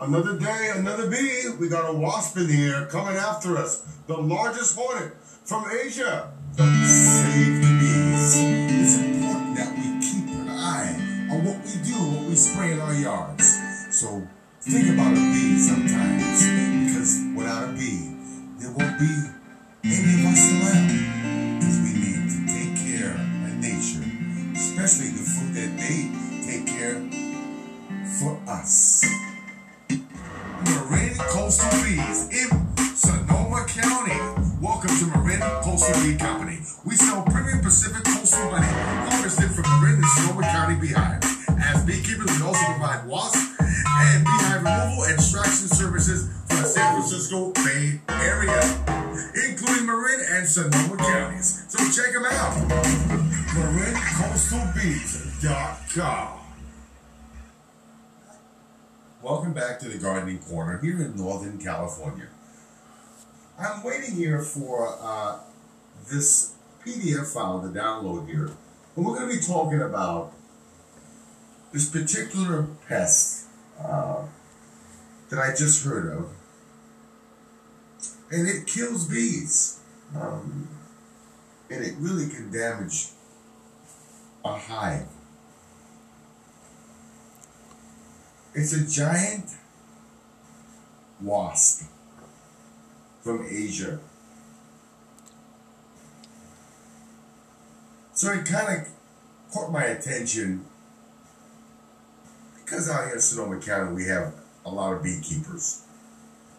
Another day, another bee. We got a wasp in air coming after us. The largest hornet from Asia. Save the bees. It's important that we keep an eye on what we do, what we spray in our yards. So think about a bee sometimes, because without a bee, there won't be Company. We sell premium Pacific Coastal honey harvested from Marin and Sonoma County beehives. As beekeepers, we also provide wasp and beehive removal and extraction services for the San Francisco Bay Area, including Marin and Sonoma counties. So check them out. MarinCoastalBees.com. Welcome back to the Gardening Corner here in Northern California. I'm waiting here for uh, this PDF file to download here. And we're going to be talking about this particular pest uh, that I just heard of. And it kills bees. Um, and it really can damage a hive. It's a giant wasp from Asia. So it kind of caught my attention because out here in Sonoma County we have a lot of beekeepers.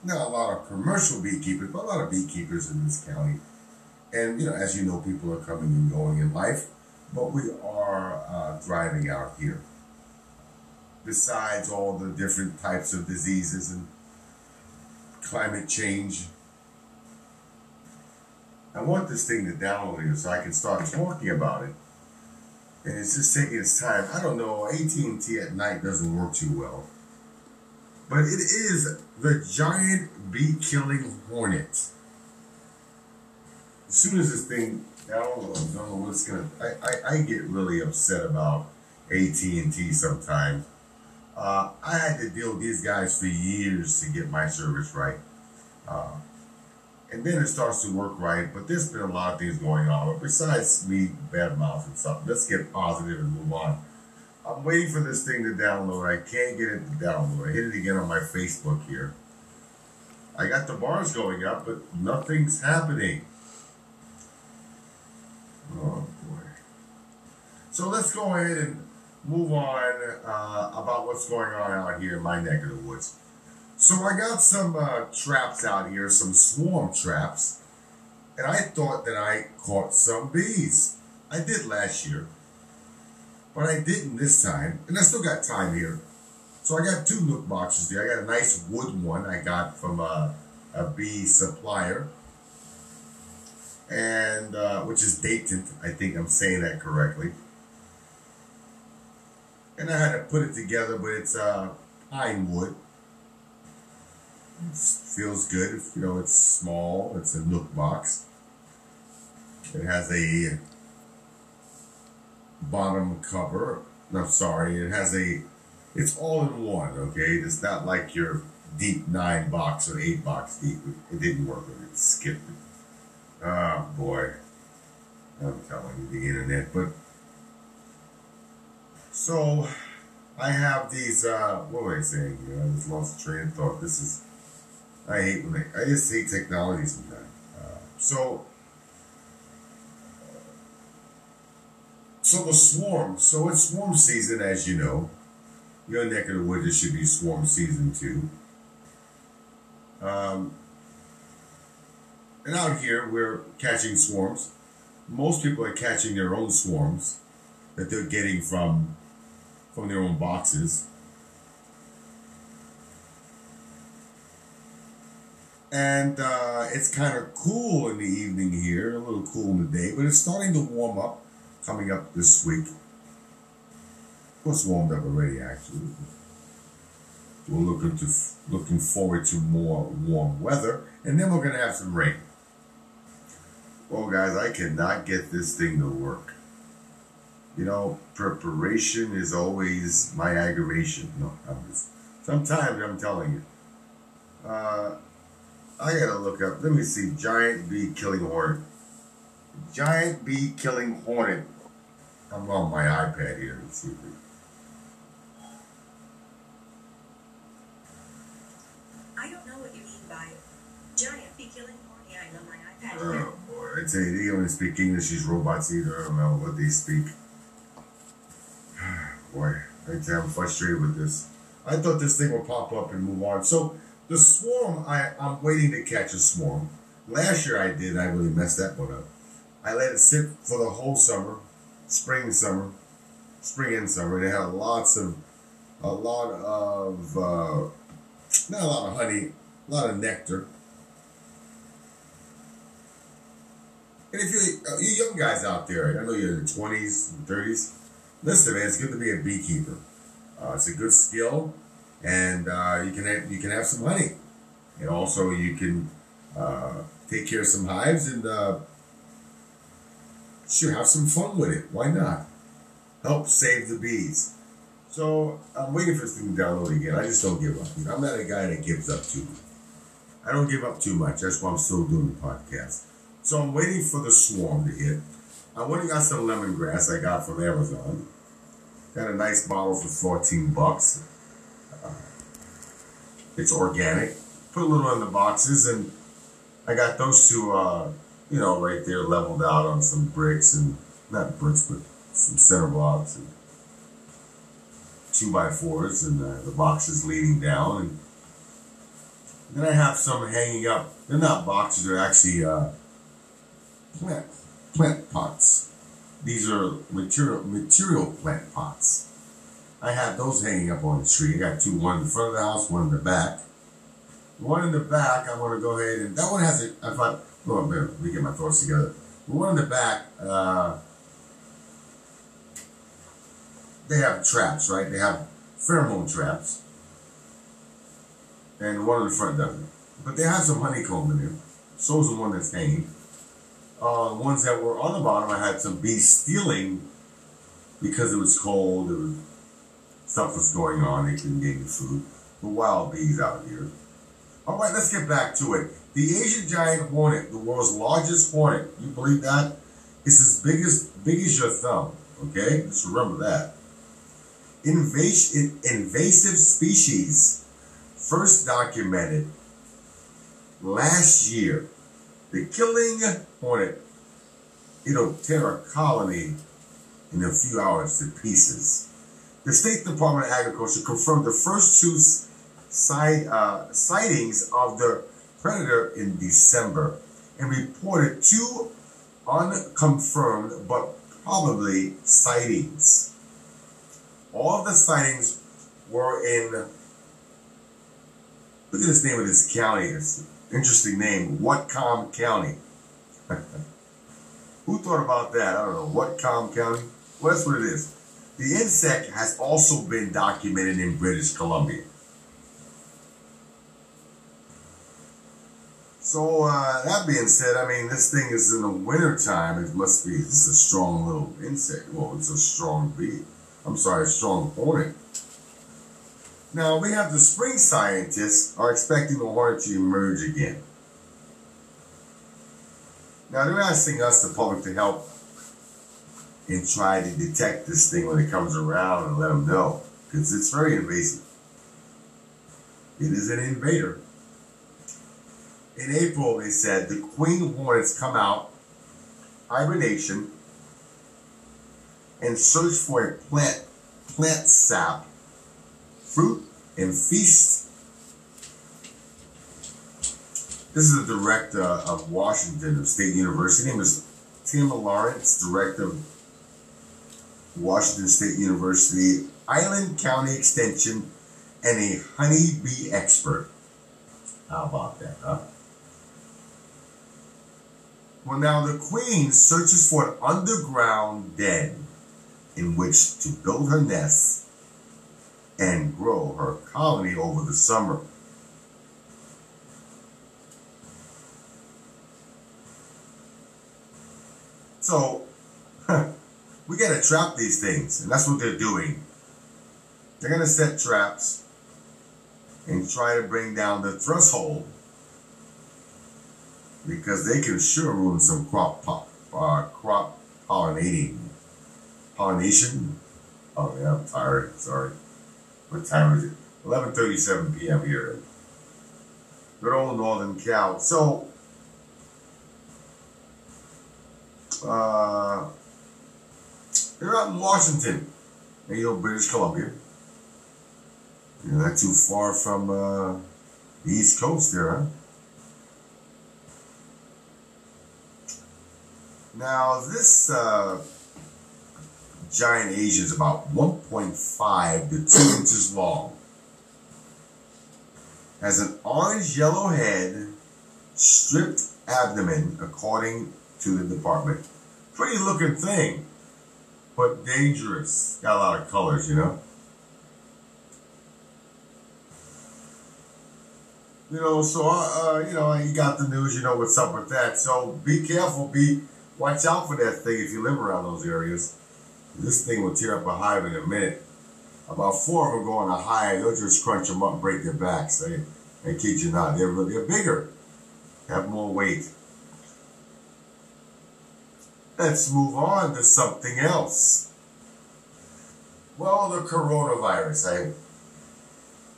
Not a lot of commercial beekeepers, but a lot of beekeepers in this county. And, you know, as you know, people are coming and going in life, but we are uh, thriving out here besides all the different types of diseases and climate change. I want this thing to download here so I can start talking about it. And it's just taking its time. I don't know, AT&T at night doesn't work too well. But it is the giant bee-killing hornet. As soon as this thing downloads, I don't know what's gonna. I, I, I get really upset about AT&T sometimes uh, I had to deal with these guys for years to get my service right. Uh, and then it starts to work right, but there's been a lot of things going on. But besides me bad mouthing something, let's get positive and move on. I'm waiting for this thing to download. I can't get it to download. I hit it again on my Facebook here. I got the bars going up, but nothing's happening. Oh boy. So let's go ahead and move on uh, about what's going on out here in my neck of the woods. So I got some uh, traps out here, some swarm traps, and I thought that I caught some bees. I did last year, but I didn't this time, and I still got time here. So I got two nuc boxes there. I got a nice wood one I got from a, a bee supplier, and uh, which is Dadant. I think I'm saying that correctly and I had to put it together, but it's uh, pine wood. Feels good. You know, it's small. It's a nuc box. It has a bottom cover. No, sorry. It has a. It's all in one. Okay, it's not like your deep nine box or eight box deep. It didn't work. It skipped it. Oh boy. I'm telling you, the internet, but so I have these, uh, what was I saying? I just lost train of thought. This is, I hate when I, I just hate technology sometimes. Uh, so, so the swarm, so it's swarm season, as you know. Your neck of the woods, it should be swarm season too. Um, and out here, we're catching swarms. Most people are catching their own swarms that they're getting from from their own boxes. And uh, it's kind of cool in the evening here, a little cool in the day, but it's starting to warm up coming up this week. Of course, warmed up already, actually. We're looking to looking forward to more warm weather, and then we're gonna have some rain. Well, guys, I cannot get this thing to work you know, preparation is always my aggravation. No, I'm just, Sometimes I'm telling you. Uh, I gotta look up. Let me see. Giant bee killing hornet. Giant bee killing hornet. I'm on my iPad here. Let's see. I don't know what you mean by giant bee killing hornet. Yeah, I know my iPad. Oh boy! I tell you, they don't even speak English. These robots either. I don't know what they speak. boy, I tell you, I'm frustrated with this. I thought this thing would pop up and move on. So the swarm, I, I'm waiting to catch a swarm. Last year I did, I really messed that one up. I let it sit for the whole summer, spring and summer, spring and summer. They had lots of, a lot of, uh, not a lot of honey, a lot of nectar. And if you're, uh, you young guys out there, I know you're in the 20s and 30s, listen, man, it's good to be a beekeeper. Uh, it's a good skill, and uh, you can have, you can have some honey, and also you can uh, take care of some hives and uh, have some fun with it. Why not? Help save the bees. So I'm waiting for this thing to download again. I just don't give up. You know, I'm not a guy that gives up too much. I don't give up too much. That's why I'm still doing the podcast. So I'm waiting for the swarm to hit. I went and got some lemongrass I got from Amazon. Got a nice bottle for 14 bucks. It's organic. Put a little in the boxes, and I got those two, uh, you know, right there leveled out on some bricks and not bricks, but some center blocks and two by fours, and uh, the boxes leading down. And then I have some hanging up. They're not boxes; they're actually uh, plant plant pots. These are material material plant pots. I have those hanging up on the tree. I got two, one in the front of the house, one in the back. The one in the back, I want to go ahead and that one has a. I thought, oh, man, let me get my thoughts together. The one in the back, uh, they have traps, right? They have pheromone traps, and the one in the front doesn't. But they have some honeycomb in there. So is the one that's hanging. Uh, ones that were on the bottom, I had some bees stealing because it was cold. It was stuff was going on. They couldn't get any food. The wild bees out here. All right, let's get back to it. The Asian giant hornet, the world's largest hornet. You believe that? It's as big as big as your thumb. Okay, just remember that. Invas- invasive species first documented last year. The killing hornet, it'll tear a colony in a few hours to pieces. The State Department of Agriculture confirmed the first two uh, sightings of the predator in December and reported two unconfirmed but probably sightings. All of the sightings were in, look at this name of this county. It's interesting name, Whatcom County. Who thought about that? I don't know. Whatcom County? Well, that's what it is. The insect has also been documented in British Columbia. So, uh, that being said, I mean, this thing is in the wintertime. It must be, this is a strong little insect. Well, it's a strong bee. I'm sorry, a strong hornet. Now, we have the spring scientists are expecting the hornet to emerge again. Now, they're asking us, the public, to help and try to detect this thing when it comes around and let them know because it's very invasive. It is an invader. In April, they said the queen hornets come out, hibernation, and search for a plant, plant sap, fruit, and feast. This is the director of Washington of State University. His name is Tim Lawrence, director of Washington State University, Island County Extension, and a honeybee expert. How about that, huh? Well, now the queen searches for an underground den in which to build her nest and grow her colony over the summer. So, we got to trap these things, and that's what they're doing. They're going to set traps and try to bring down the threshold because they can sure ruin some crop po- uh, crop pollinating pollination. Oh yeah, I'm tired. Sorry. What time is it? 11:37 p.m. here. Good old Northern Cal. So, uh, they're out in Washington, you know, British Columbia. You're not too far from uh, the East Coast there, huh? Now, this uh, giant Asian is about 1.5 to 2 inches long. Has an orange yellow head, stripped abdomen, according to the department. Pretty looking thing, but dangerous. Got a lot of colors, you know. You know, so uh, uh, you know, you got the news. You know what's up with that. So be careful. Be watch out for that thing if you live around those areas. This thing will tear up a hive in a minute. About four of them go on a hive. They'll just crunch them up and break their backs. They, they kid you not. They're they're bigger, have more weight. Let's move on to something else. Well, the coronavirus.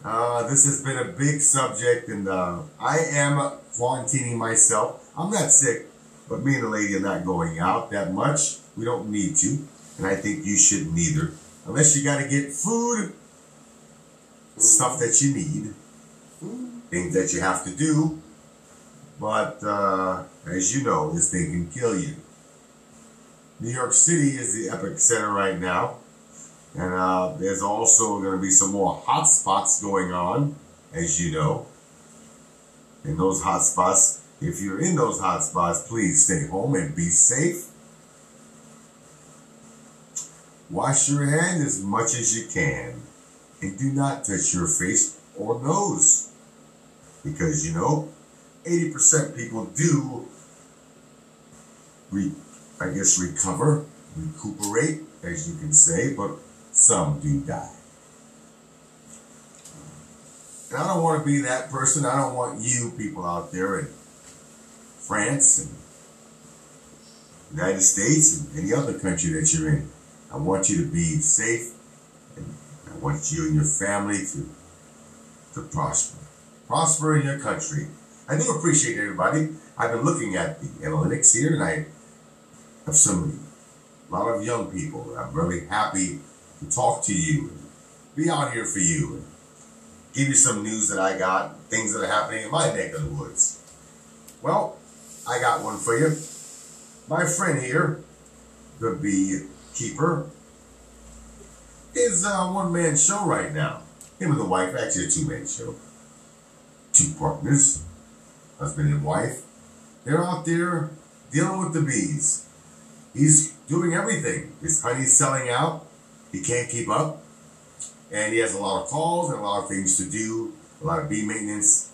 I uh, this has been a big subject, and uh, I am quarantining myself. I'm not sick, but me and the lady are not going out that much. We don't need to, and I think you shouldn't either, unless you got to get food, stuff that you need, things that you have to do. But uh, as you know, this thing can kill you. New York City is the epic center right now. And uh, there's also going to be some more hot spots going on, as you know. In those hot spots, if you're in those hot spots, please stay home and be safe. Wash your hands as much as you can. And do not touch your face or nose. Because, you know, 80% people do, I guess, recover, recuperate, as you can say, but some do die. And I don't want to be that person. I don't want you people out there in France and United States and any other country that you're in. I want you to be safe and I want you and your family to to prosper. Prosper in your country. I do appreciate everybody. I've been looking at the analytics here and I have some a lot of young people. I'm really happy to talk to you and be out here for you and give you some news that I got, things that are happening in my neck of the woods. Well, I got one for you. My friend here, the beekeeper, is uh, a one man show right now. Him and the wife, actually a two man show. Two partners, husband and wife. They're out there dealing with the bees. He's doing everything. His honey's selling out. He can't keep up. And he has a lot of calls and a lot of things to do, a lot of bee maintenance.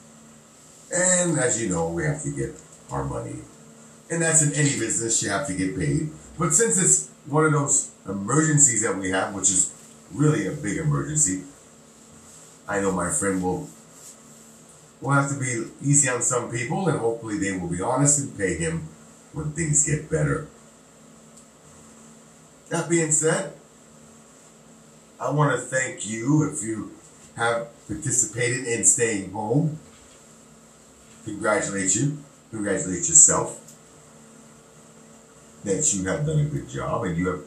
And as you know, we have to get our money. And that's in any business, you have to get paid. But since it's one of those emergencies that we have, which is really a big emergency, I know my friend will will have to be easy on some people and hopefully they will be honest and pay him when things get better. That being said, I want to thank you if you have participated in staying home. Congratulate you. Congratulate yourself that you have done a good job and you have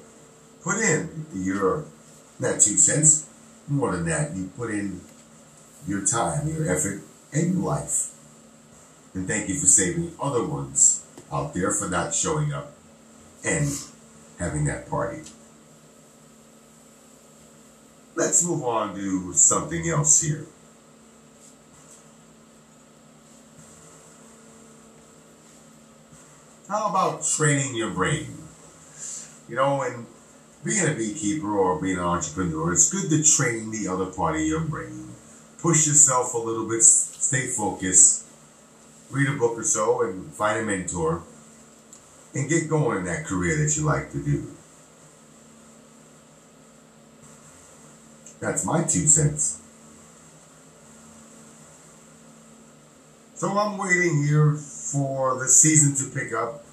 put in your, not two cents, more than that. You put in your time, your effort, and your life. And thank you for saving other ones out there for not showing up and having that party. Let's move on to something else here. How about training your brain? You know, and being a beekeeper or being an entrepreneur, it's good to train the other part of your brain. Push yourself a little bit, stay focused, read a book or so, and find a mentor, and get going in that career that you like to do. That's my two cents. So I'm waiting here for the season to pick up.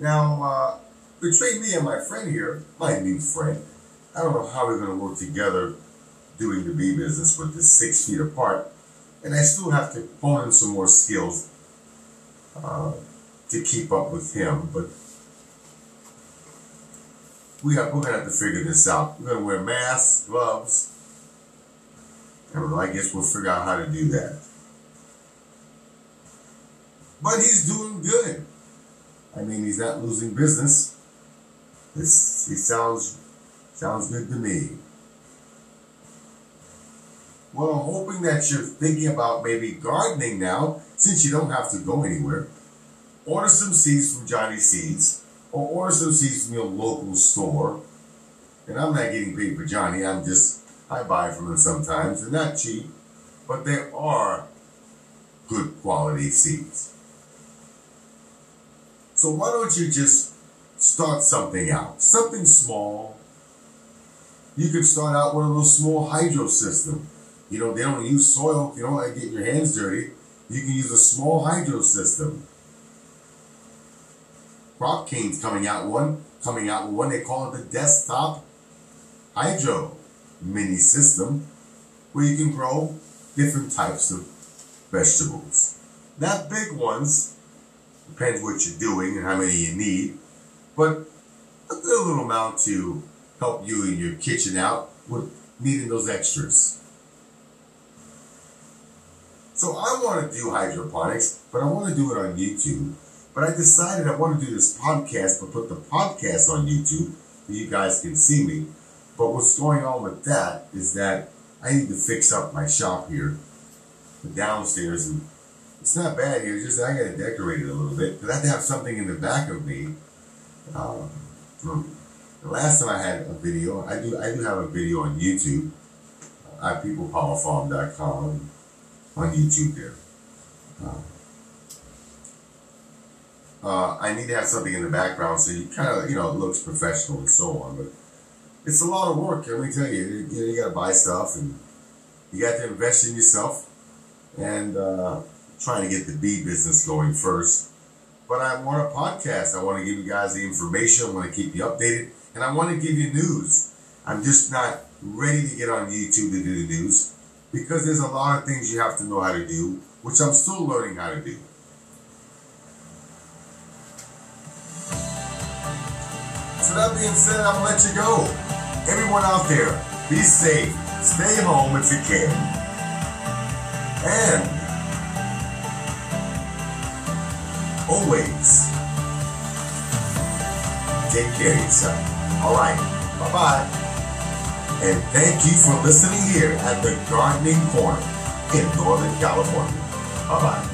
Now, uh, between me and my friend here, my new friend, I don't know how we're going to work together doing the bee business with this six feet apart. And I still have to hone in some more skills uh, to keep up with him. But we have, we're going to have to figure this out. We're going to wear masks, gloves. And I guess we'll figure out how to do that. But he's doing good. I mean, he's not losing business. This he sounds sounds good to me. Well, I'm hoping that you're thinking about maybe gardening now, since you don't have to go anywhere. Order some seeds from Johnny Seeds, or order some seeds from your local store. And I'm not getting paid for Johnny. I'm just I buy from them sometimes. They're not cheap, but they are good quality seeds. So why don't you just start something out? Something small. You could start out with a little small hydro system. You know, they don't use soil. You don't like getting your hands dirty, you can use a small hydro system. Crop Cane's coming out one, coming out one. They call it the desktop hydro mini system, where you can grow different types of vegetables. Not big ones, Depends what you're doing and how many you need. But a good little amount to help you in your kitchen out with needing those extras. So I want to do hydroponics, but I want to do it on YouTube. But I decided I want to do this podcast, but put the podcast on YouTube so you guys can see me. But what's going on with that is that I need to fix up my shop here, the downstairs, and it's not bad here. Just I got to decorate it a little bit because I have to have something in the back of me. Um, the last time I had a video, I do I do have a video on YouTube, uh, ipeoplepowerfarm.com on YouTube there. Uh, uh, I need to have something in the background so you kind of you know it looks professional and so on, but it's a lot of work. Let me tell you, you, you, you got to buy stuff and you got to invest in yourself and. Uh, trying to get the bee business going first. But I want a podcast. I want to give you guys the information. I want to keep you updated. And I want to give you news. I'm just not ready to get on YouTube to do the news because there's a lot of things you have to know how to do, which I'm still learning how to do. That being said, I'm gonna let you go. Everyone out there, be safe. Stay home if you can. And always take care of yourself. All right. Bye bye. And thank you for listening here at the Gardening Corner in Northern California. Bye bye.